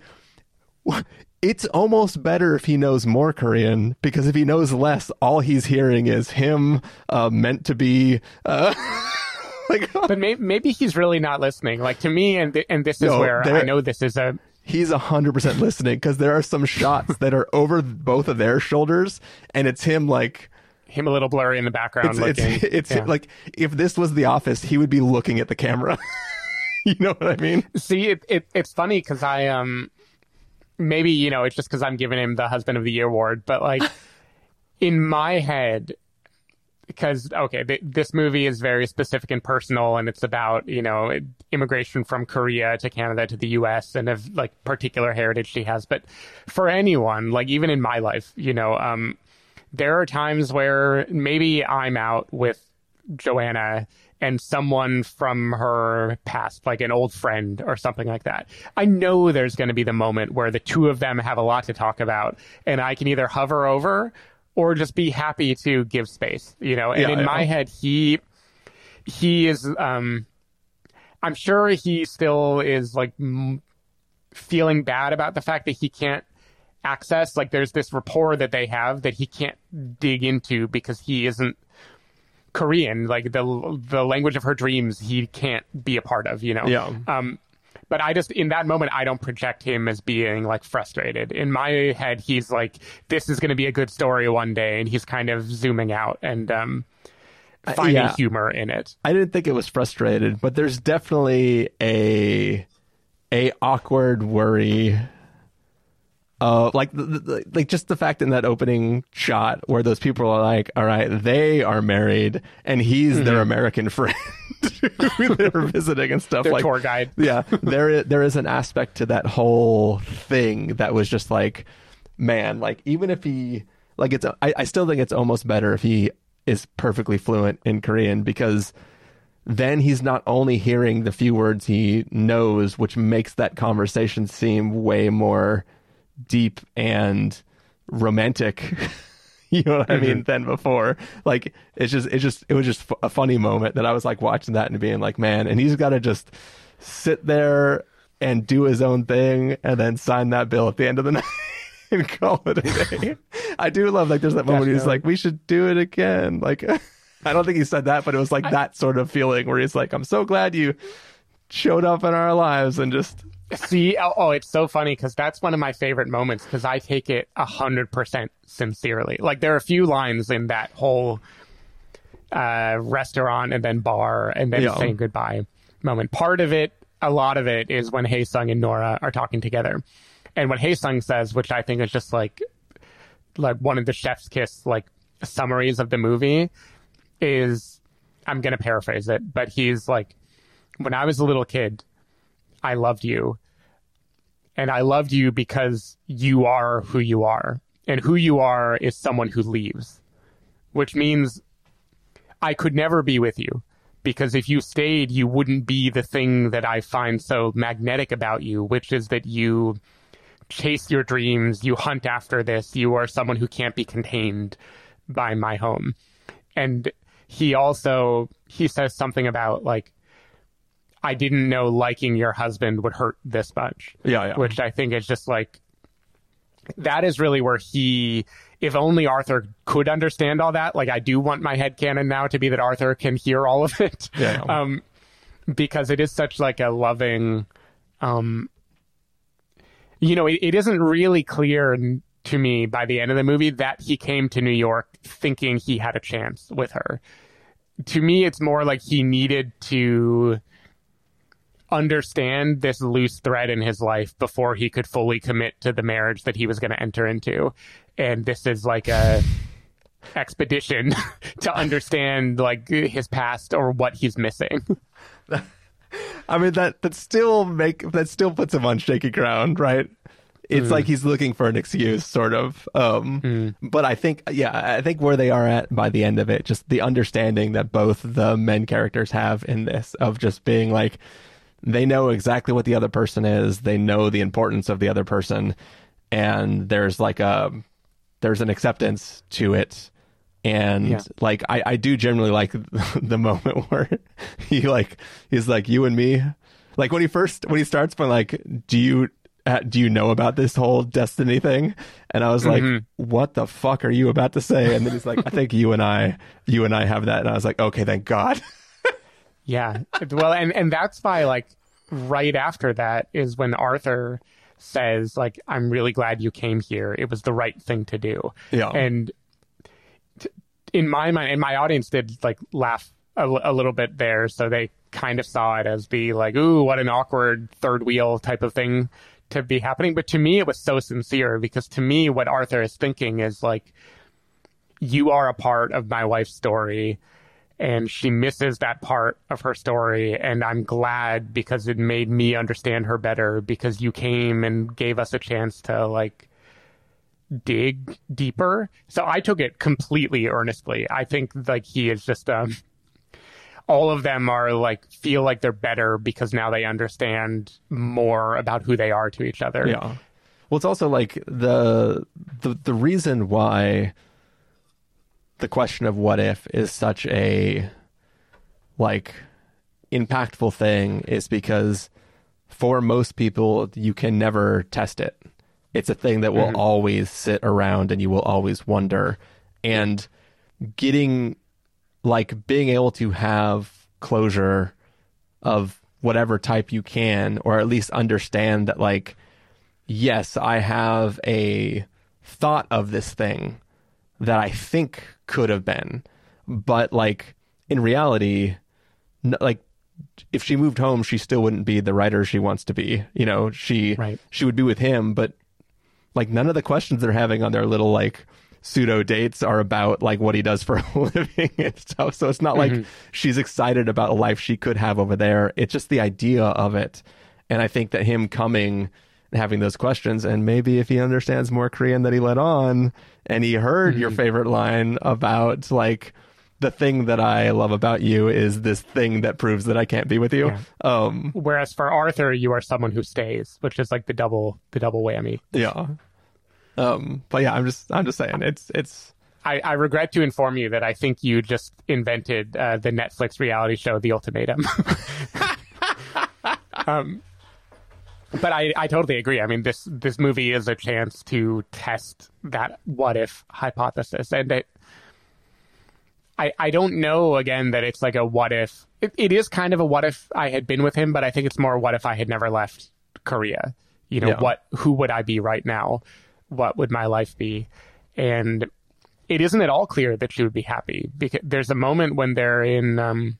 it's almost better if he knows more Korean because if he knows less, all he's hearing is him uh, meant to be. Uh, like But may, maybe he's really not listening. Like to me, and th- and this is No, where I know this is a he's a hundred percent listening because there are some shots that are over both of their shoulders, and it's him like. him a little blurry in the background. It's, looking. it's, it's Yeah. like if this was The Office, he would be looking at the camera. you know what I mean? See, it, it it's funny because I um maybe you know it's just because I'm giving him the husband of the year award, but like in my head, because okay, th- this movie is very specific and personal, and it's about you know immigration from Korea to Canada to the U.S. and of like particular heritage she has. But for anyone, like even in my life, you know, um, there are times where maybe I'm out with Joanna and someone from her past, like an old friend or something like that. I know there's going to be the moment where the two of them have a lot to talk about, and I can either hover over or just be happy to give space, you know. And Yeah, in yeah. my head, he he is. um I'm sure he still is like m- feeling bad about the fact that he can't access like there's this rapport that they have that he can't dig into because he isn't Korean, like the the language of her dreams, he can't be a part of, you know. Yeah. Um, but I just in that moment, I don't project him as being like frustrated. In my head, he's like, "This is going to be a good story one day," and he's kind of zooming out and um, finding yeah. humor in it. I didn't think it was frustrated, but there's definitely a a awkward worry. Uh, like the, the, like just the fact in that opening shot where those people are like, all right, they are married and he's Mm-hmm. their American friend who they're visiting and stuff Their like tour guide. yeah, there is, there is an aspect to that whole thing that was just like, man, like even if he like it's I, I still think it's almost better if he is perfectly fluent in Korean because then he's not only hearing the few words he knows, which makes that conversation seem way more deep and romantic. you know what I mm-hmm. mean? Than before. Like it's just it's just it was just a funny moment that I was like watching that and being like, man, and he's got to just sit there and do his own thing and then sign that bill at the end of the night and call it a day. I do love like there's that moment he's like, we should do it again. Like I don't think he said that, but it was like that sort of feeling where he's like, I'm so glad you showed up in our lives and just See, oh, oh, it's so funny because that's one of my favorite moments because I take it a hundred percent sincerely. Like there are a few lines in that whole uh, restaurant and then bar and then Yeah. saying goodbye moment. Part of it, a lot of it, is when Hae Sung and Nora are talking together, and what Hae Sung says, which I think is just like like one of the chef's kiss like summaries of the movie, is I'm gonna paraphrase it, but he's like, when I was a little kid. I loved you. And I loved you because you are who you are. And who you are is someone who leaves, which means I could never be with you because if you stayed, you wouldn't be the thing that I find so magnetic about you, which is that you chase your dreams, you hunt after this, you are someone who can't be contained by my home. And he also he says something about like I didn't know liking your husband would hurt this much. Yeah, yeah. Which I think is just like that is really where he if only Arthur could understand all that. Like I do want my head headcanon now to be that Arthur can hear all of it. Yeah, yeah. Um because it is such like a loving um you know, it, it isn't really clear to me by the end of the movie that he came to New York thinking he had a chance with her. To me, it's more like he needed to understand this loose thread in his life before he could fully commit to the marriage that he was going to enter into. And this is like a expedition to understand like his past or what he's missing. I mean that that still make that still puts him on shaky ground, right? It's like he's looking for an excuse, sort of. Um, But I think, yeah, I think where they are at by the end of it, just the understanding that both the men characters have in this of just being like, they know exactly what the other person is, they know the importance of the other person, and there's like a there's an acceptance to it. And Yeah. like I, I do generally like the moment where he like he's like you and me? Like when he first when he starts by like do you uh, do you know about this whole destiny thing? And i was like what the fuck are you about to say? And then he's like i think you and i you and i have that. And i was like okay thank god Yeah. Well, and and that's why like right after that is when Arthur says like I'm really glad you came here. It was the right thing to do. Yeah. And t- in my mind, and my audience did like laugh a, l- a little bit there, so they kind of saw it as the like, ooh, what an awkward third wheel type of thing to be happening. But to me, it was so sincere because to me, what Arthur is thinking is like, you are a part of my wife's story and she misses that part of her story. And i'm glad because it made me understand her better because you came and gave us a chance to like dig deeper. So i took it completely earnestly. I think like he is just um all of them are like feel like they're better because now they understand more about who they are to each other. Yeah. Well, it's also like the the the reason why the question of what if is such a like impactful thing is because for most people you can never test it. It's a thing that will mm-hmm. always sit around and you will always wonder and getting like being able to have closure of whatever type you can or at least understand that like yes, I have a thought of this thing that I think could have been, but like in reality, n- like if she moved home, she still wouldn't be the writer she wants to be. You know, she Right. she would be with him, but like none of the questions they're having on their little like pseudo dates are about like what he does for a living and stuff. So it's not like mm-hmm. she's excited about a life she could have over there. It's just the idea of it. And I think that him coming having those questions, and maybe if he understands more Korean than he let on, and he heard your favorite line about like the thing that I love about you is this thing that proves that I can't be with you. Um, whereas for arthur you are someone who stays which is like the double the double whammy yeah. Um, but yeah, I'm just I'm just saying it's it's I, I regret to inform you that I think you just invented uh, the Netflix reality show, The Ultimatum. um, but I, I totally agree. I mean, this this movie is a chance to test that what if hypothesis, and it. I, I don't know again that it's like a what if it, it is kind of a what if I had been with him, but I think it's more what if I had never left Korea. You know, Yeah. what who would I be right now? What would my life be? And it isn't at all clear that she would be happy because there's a moment when they're in um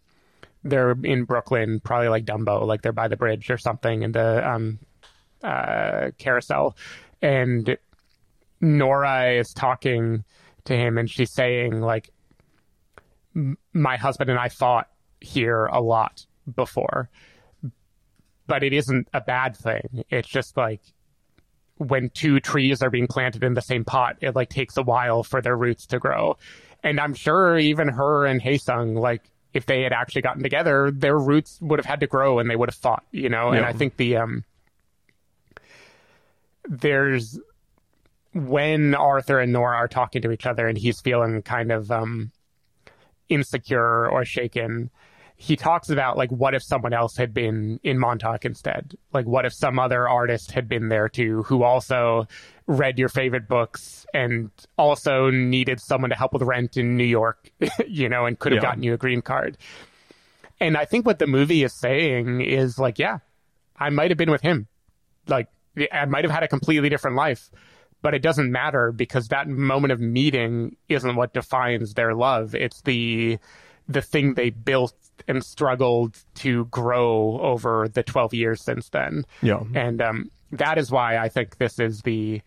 they're in Brooklyn, probably like Dumbo, like they're by the bridge or something in the um uh carousel. And Nora is talking to him and she's saying like my husband and I fought here a lot before but it isn't a bad thing. It's just like when two trees are being planted in the same pot it like takes a while for their roots to grow. And i'm sure even her and Hae Sung like if they had actually gotten together their roots would have had to grow and they would have fought you know and i think the um there's when Arthur and Nora are talking to each other and he's feeling kind of um, insecure or shaken, he talks about like what if someone else had been in Montauk instead? Like what if some other artist had been there too who also read your favorite books and also needed someone to help with rent in New York, you know, and could have Yeah. gotten you a green card. And I think what the movie is saying is like, yeah, I might have been with him. Like I might have had a completely different life, but it doesn't matter because that moment of meeting isn't what defines their love. It's the the thing they built and struggled to grow over the 12 years since then. Yeah. And um, that is why I think this is the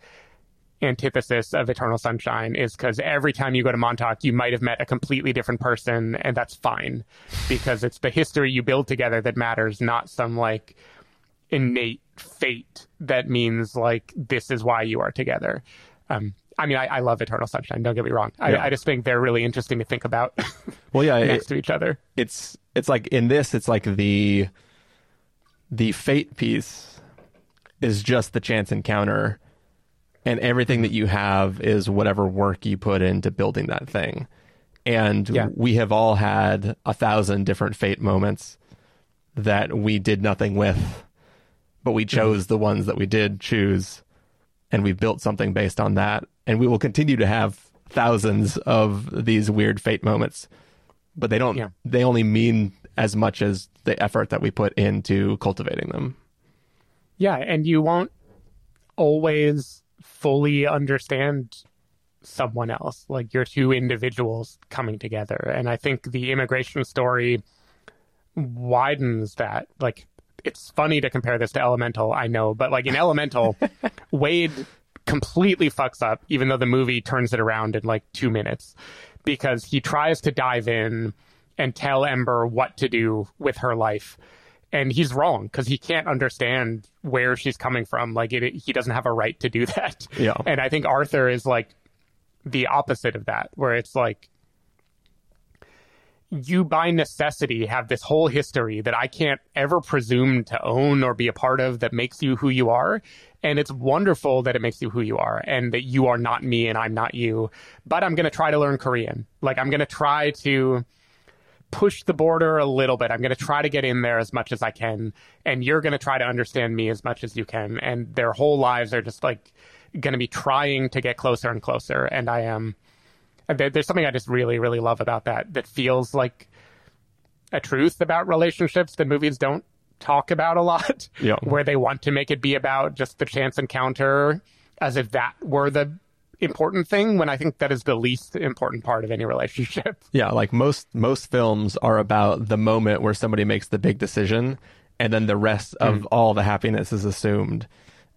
antithesis of Eternal Sunshine is because every time you go to Montauk, you might have met a completely different person, and that's fine because it's the history you build together that matters, not some like innate fate that means like this is why you are together. Um, I mean, I, I love Eternal Sunshine. Don't get me wrong. I, Yeah. I just think they're really interesting to think about Well, yeah, next it, to each other. it's it's like in this, it's like the the fate piece is just the chance encounter, and everything that you have is whatever work you put into building that thing. And Yeah. we have all had a thousand different fate moments that we did nothing with, but we mm-hmm. chose the ones that we did choose, and we built something based on that. And we will continue to have thousands of these weird fate moments, but they don't, Yeah. they only mean as much as the effort that we put into cultivating them. Yeah, and you won't always fully understand someone else. Like you're two individuals coming together. And I think the immigration story widens that. Like it's funny to compare this to Elemental, I know, but like in Elemental, Wade completely fucks up, even though the movie turns it around in like two minutes, because he tries to dive in and tell Ember what to do with her life. And he's wrong because he can't understand where she's coming from. Like, it, he doesn't have a right to do that. Yeah. And I think Arthur is like the opposite of that, where it's like, you by necessity have this whole history that I can't ever presume to own or be a part of that makes you who you are. And it's wonderful that it makes you who you are and that you are not me and I'm not you. But I'm going to try to learn Korean. Like, I'm going to try to push the border a little bit. I'm going to try to get in there as much as I can. And you're going to try to understand me as much as you can. And their whole lives are just like going to be trying to get closer and closer. And I am. There's something I just really, really love about that. That feels like a truth about relationships that movies don't talk about a lot. Yeah. Where they want to make it be about just the chance encounter, as if that were the important thing. When I think that is the least important part of any relationship. Yeah, like most most films are about the moment where somebody makes the big decision and then the rest of hmm. all the happiness is assumed.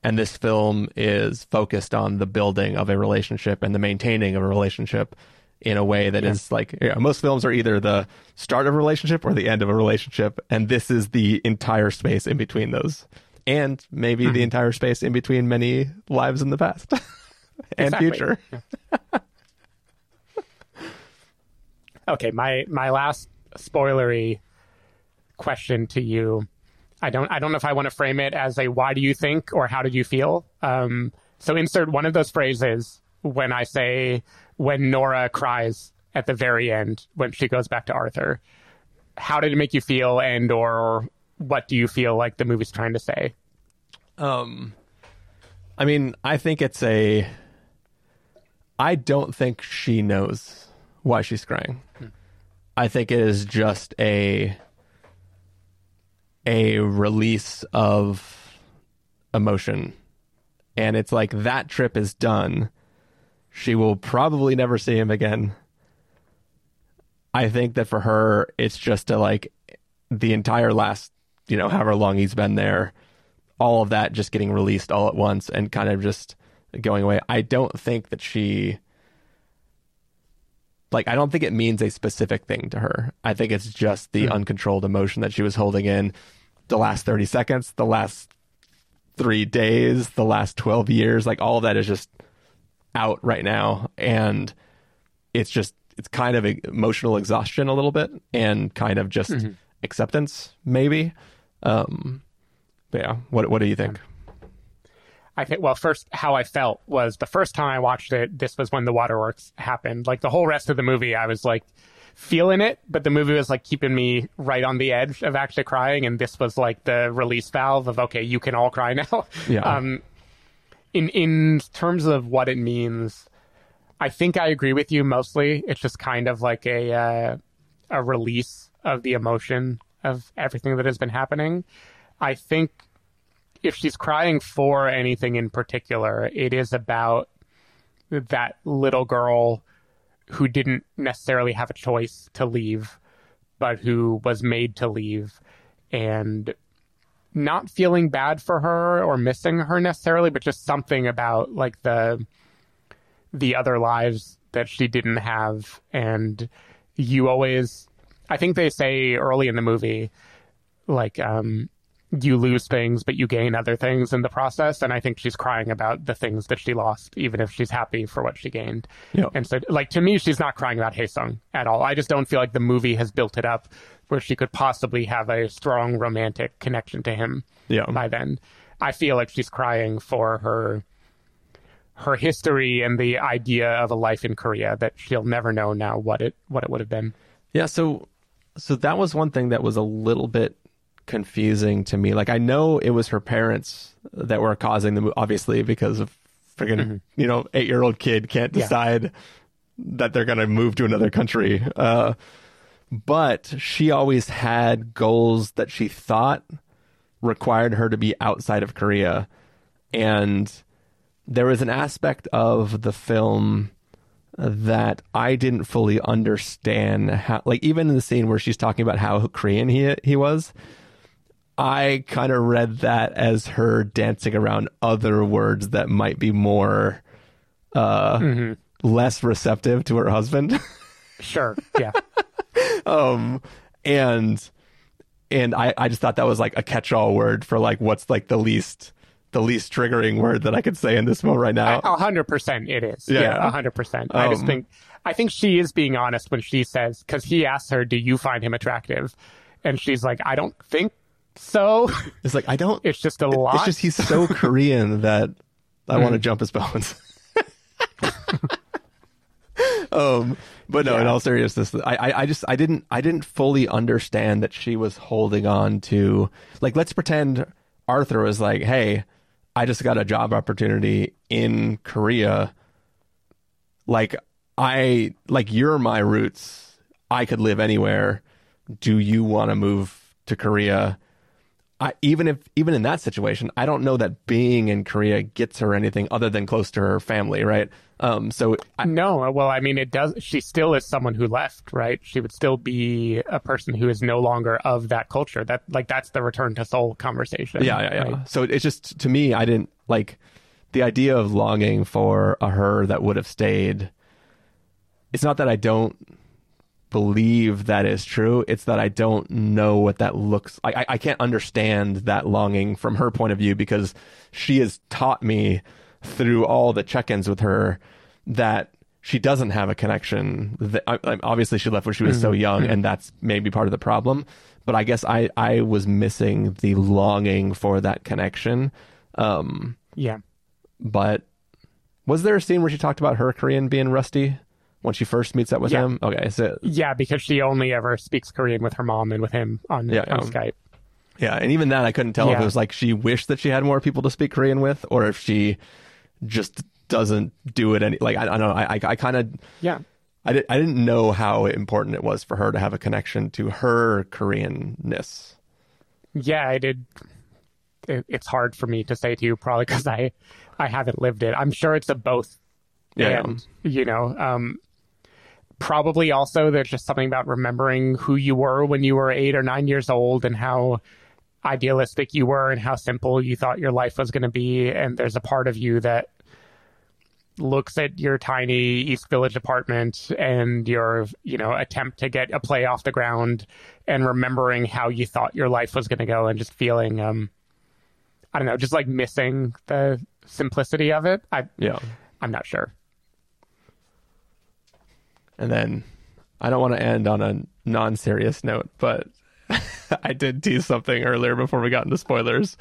And this film is focused on the building of a relationship and the maintaining of a relationship in a way that is like yeah, most films are either the start of a relationship or the end of a relationship and this is the entire space in between those and maybe the hmm. entire space in between many lives in the past and Exactly. future. Okay, my my last spoilery question to you. I don't I don't know if I want to frame it as a why do you think or how did you feel. Um, so insert one of those phrases when I say when Nora cries at the very end when she goes back to Arthur. How did it make you feel, and or what do you feel like the movie's trying to say? Um, I mean, I think it's a. I don't think she knows why she's crying. Hmm. I think it is just a a release of emotion. And it's like that trip is done. She will probably never see him again. I think that for her, it's just to like the entire last, you know, however long he's been there, all of that just getting released all at once and kind of just going away. I don't think that she like I don't think it means a specific thing to her. I think it's just the uncontrolled emotion that she was holding in the last 30 seconds, the last 3 days, the last 12 years, like all of that is just out right now and it's just it's kind of emotional exhaustion a little bit and kind of just acceptance maybe. Um but yeah, what what do you think? I think, well, first, how I felt was the first time I watched it, this was when the waterworks happened. Like the whole rest of the movie, I was like feeling it, but the movie was like keeping me right on the edge of actually crying. And this was like the release valve of, okay, you can all cry now. Yeah. Um, in, in terms of what it means, I think I agree with you mostly. It's just kind of like a, uh, a release of the emotion of everything that has been happening. I think if she's crying for anything in particular, it is about that little girl who didn't necessarily have a choice to leave, but who was made to leave and not feeling bad for her or missing her necessarily, but just something about like the the other lives that she didn't have. And you always I think they say early in the movie like um you lose things, but you gain other things in the process. And I think she's crying about the things that she lost, even if she's happy for what she gained. Yeah. And so, like, to me, she's not crying about Hae Sung at all. I just don't feel like the movie has built it up where she could possibly have a strong romantic connection to him Yeah. by then. I feel like she's crying for her her history and the idea of a life in Korea that she'll never know now what it what it would have been. Yeah, so so that was one thing that was a little bit confusing to me. Like I know it was her parents that were causing the move, obviously because of freaking you know eight year old kid can't Yeah. decide that they're gonna move to another country. Uh, but she always had goals that she thought required her to be outside of Korea, and there was an aspect of the film that I didn't fully understand how like even in the scene where she's talking about how Korean he he was I kind of read that as her dancing around other words that might be more uh less receptive to her husband Sure. Yeah. um and and I I just thought that was like a catch-all word for like what's like the least the least triggering word that I could say in this moment right now. A hundred percent, it is. Yeah. Yeah, a hundred percent. I just Um, think, I think she is being honest when she says, because he asks her, "Do you find him attractive?" And she's like, "I don't think so." It's like I don't It's just a lot. It's just he's so Korean that I want to jump his bones. um, but no, in all seriousness, I, I, I just I didn't I didn't fully understand that she was holding on to like let's pretend Arthur was like, hey, I just got a job opportunity in Korea. Like I like you're my roots. I could live anywhere. Do you want to move to Korea? I, even if even in that situation, I don't know that being in Korea gets her anything other than close to her family, right? Um, so I, no, well, I mean, it does. She still is someone who left, right? She would still be a person who is no longer of that culture. That, like, that's the Return to Seoul conversation. yeah, yeah, yeah. right? So it's just to me, I didn't like the idea of longing for a her that would have stayed. It's not that I don't believe that is true. It's that I don't know what that looks like. I, I can't understand that longing from her point of view because she has taught me through all the check-ins with her that she doesn't have a connection. That, I, I- obviously, she left when she was so young, and that's maybe part of the problem. But I guess I, I was missing the longing for that connection. Um, Yeah. but was there a scene where she talked about her Korean being rusty when she first meets up with Yeah. him? Okay, so Yeah, because she only ever speaks Korean with her mom and with him on, Yeah, on um, Skype. Yeah, and even that I couldn't tell if it was like she wished that she had more people to speak Korean with, or if she just doesn't do it any. Like I, I don't know. I I, I kind of Yeah. I, did, I didn't know how important it was for her to have a connection to her Koreanness. Yeah, I did. It, it's hard for me to say to you, probably because I, I haven't lived it. I'm sure it's a both. Yeah. And, you know, um, probably also there's just something about remembering who you were when you were eight or nine years old and how idealistic you were and how simple you thought your life was going to be. And there's a part of you that looks at your tiny East Village apartment and your, you know, attempt to get a play off the ground and remembering how you thought your life was going to go and just feeling, um, I don't know, just like missing the simplicity of it. I, Yeah. I'm not sure. And then I don't want to end on a non serious note, but I did tease something earlier before we got into spoilers.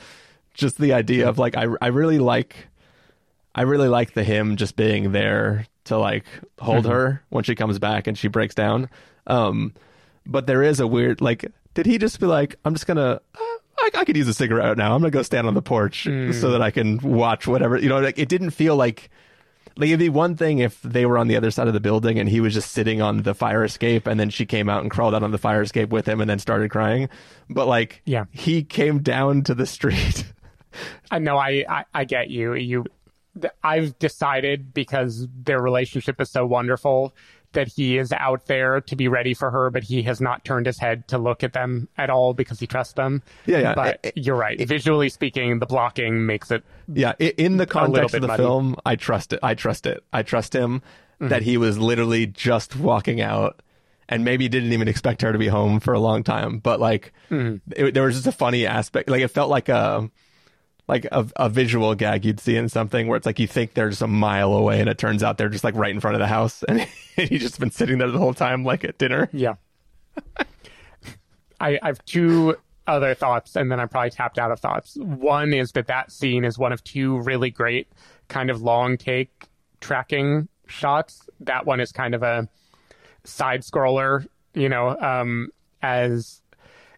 Just the idea of like I I really like I really like the him just being there to like hold her when she comes back and she breaks down. Um but there is a weird like did he just be like I'm just gonna uh, I, I could use a cigarette right now. I'm gonna go stand on the porch so that I can watch whatever you know. Like it didn't feel like like it'd be one thing if they were on the other side of the building and he was just sitting on the fire escape and then she came out and crawled out on the fire escape with him and then started crying. But like Yeah. he came down to the street. I know I, I, I get you. You, I've decided because their relationship is so wonderful that he is out there to be ready for her, but he has not turned his head to look at them at all because he trusts them. Yeah, yeah. But It- you're right. Visually speaking, the blocking makes it. yeah, in the context of the muddy. film, I trust it. I trust it. I trust him Mm-hmm. that he was literally just walking out and maybe didn't even expect her to be home for a long time. But like, Mm-hmm. it, there was just a funny aspect. Like it felt like a like a, a visual gag you'd see in something where it's like you think they're just a mile away and it turns out they're just like right in front of the house and he's just been sitting there the whole time like at dinner. Yeah. I, I have two other thoughts, and then I'm probably tapped out of thoughts. One is that that scene is one of two really great kind of long take tracking shots. That one is kind of a side scroller, you know, um, as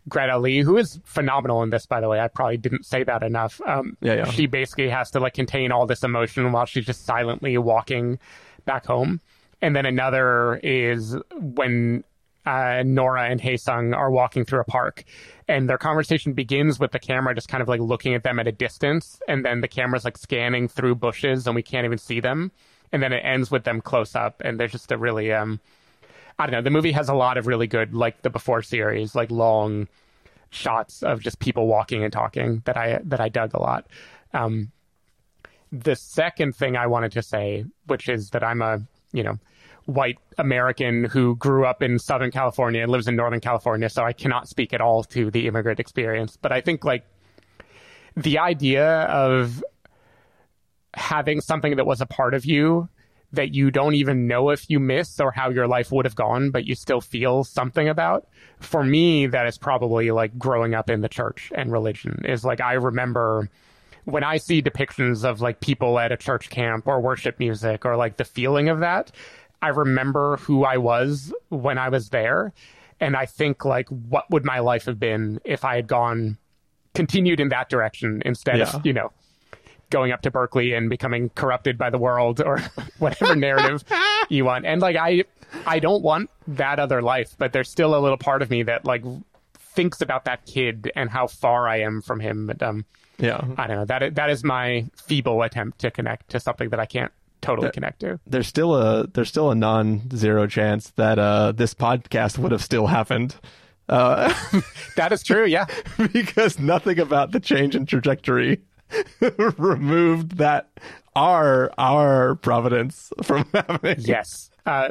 Greta Lee, who is phenomenal in this, by the way. I probably didn't say that enough. Um, Yeah, yeah. She basically has to like contain all this emotion while she's just silently walking back home. And then another is when uh, Nora and Hae Sung are walking through a park, and their conversation begins with the camera just kind of like looking at them at a distance, and then the camera's like scanning through bushes, and we can't even see them. And then it ends with them close up, and there's just a really um, I don't know. The movie has a lot of really good, like the before series, like long shots of just people walking and talking that I that I dug a lot. Um, the second thing I wanted to say, which is that I'm a you know white American who grew up in Southern California and lives in Northern California, so I cannot speak at all to the immigrant experience. But I think like the idea of having something that was a part of you that you don't even know if you miss or how your life would have gone, but you still feel something about. For me, that is probably like growing up in the church and religion is like I remember when I see depictions of like people at a church camp or worship music or like the feeling of that, I remember who I was when I was there. And I think like, what would my life have been if I had gone continued in that direction instead Yeah. of, you know, going up to Berkeley and becoming corrupted by the world or whatever narrative you want. And like I I don't want that other life, but there's still a little part of me that like thinks about that kid and how far I am from him. But um Yeah. I don't know. That is, that is my feeble attempt to connect to something that I can't totally connect to. There's still a there's still a non-zero chance that uh this podcast would have still happened. Uh That is true, yeah. because nothing about the change in trajectory removed that our our providence from happening. Yes. Uh,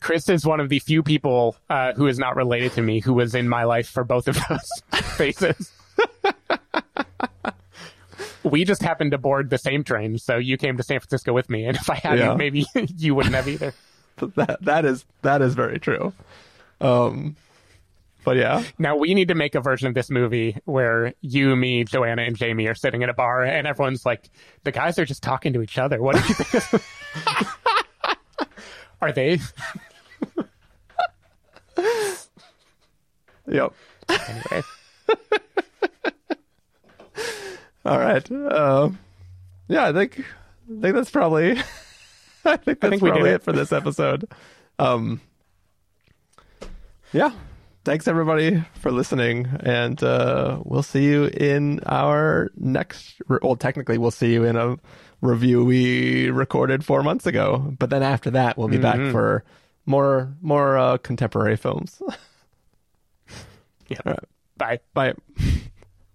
Chris is one of the few people uh, who is not related to me who was in my life for both of those phases. we just happened to board the same train, so you came to San Francisco with me, and if I hadn't, Yeah. maybe you wouldn't have either. That that is that is very true. Um but yeah. Now we need to make a version of this movie where you, me, Joanna, and Jamie are sitting in a bar, and everyone's like, "The guys are just talking to each other. What do you think?" are they? Yep. Anyway. All right. Uh, yeah, I think I think that's probably I think that's think we probably it. it for this episode. Um, yeah. Thanks everybody for listening, and uh, we'll see you in our next. Re- well, technically, we'll see you in a review we recorded four months ago. But then after that, we'll be back for more more uh, contemporary films. Yeah. All right. Bye. Bye.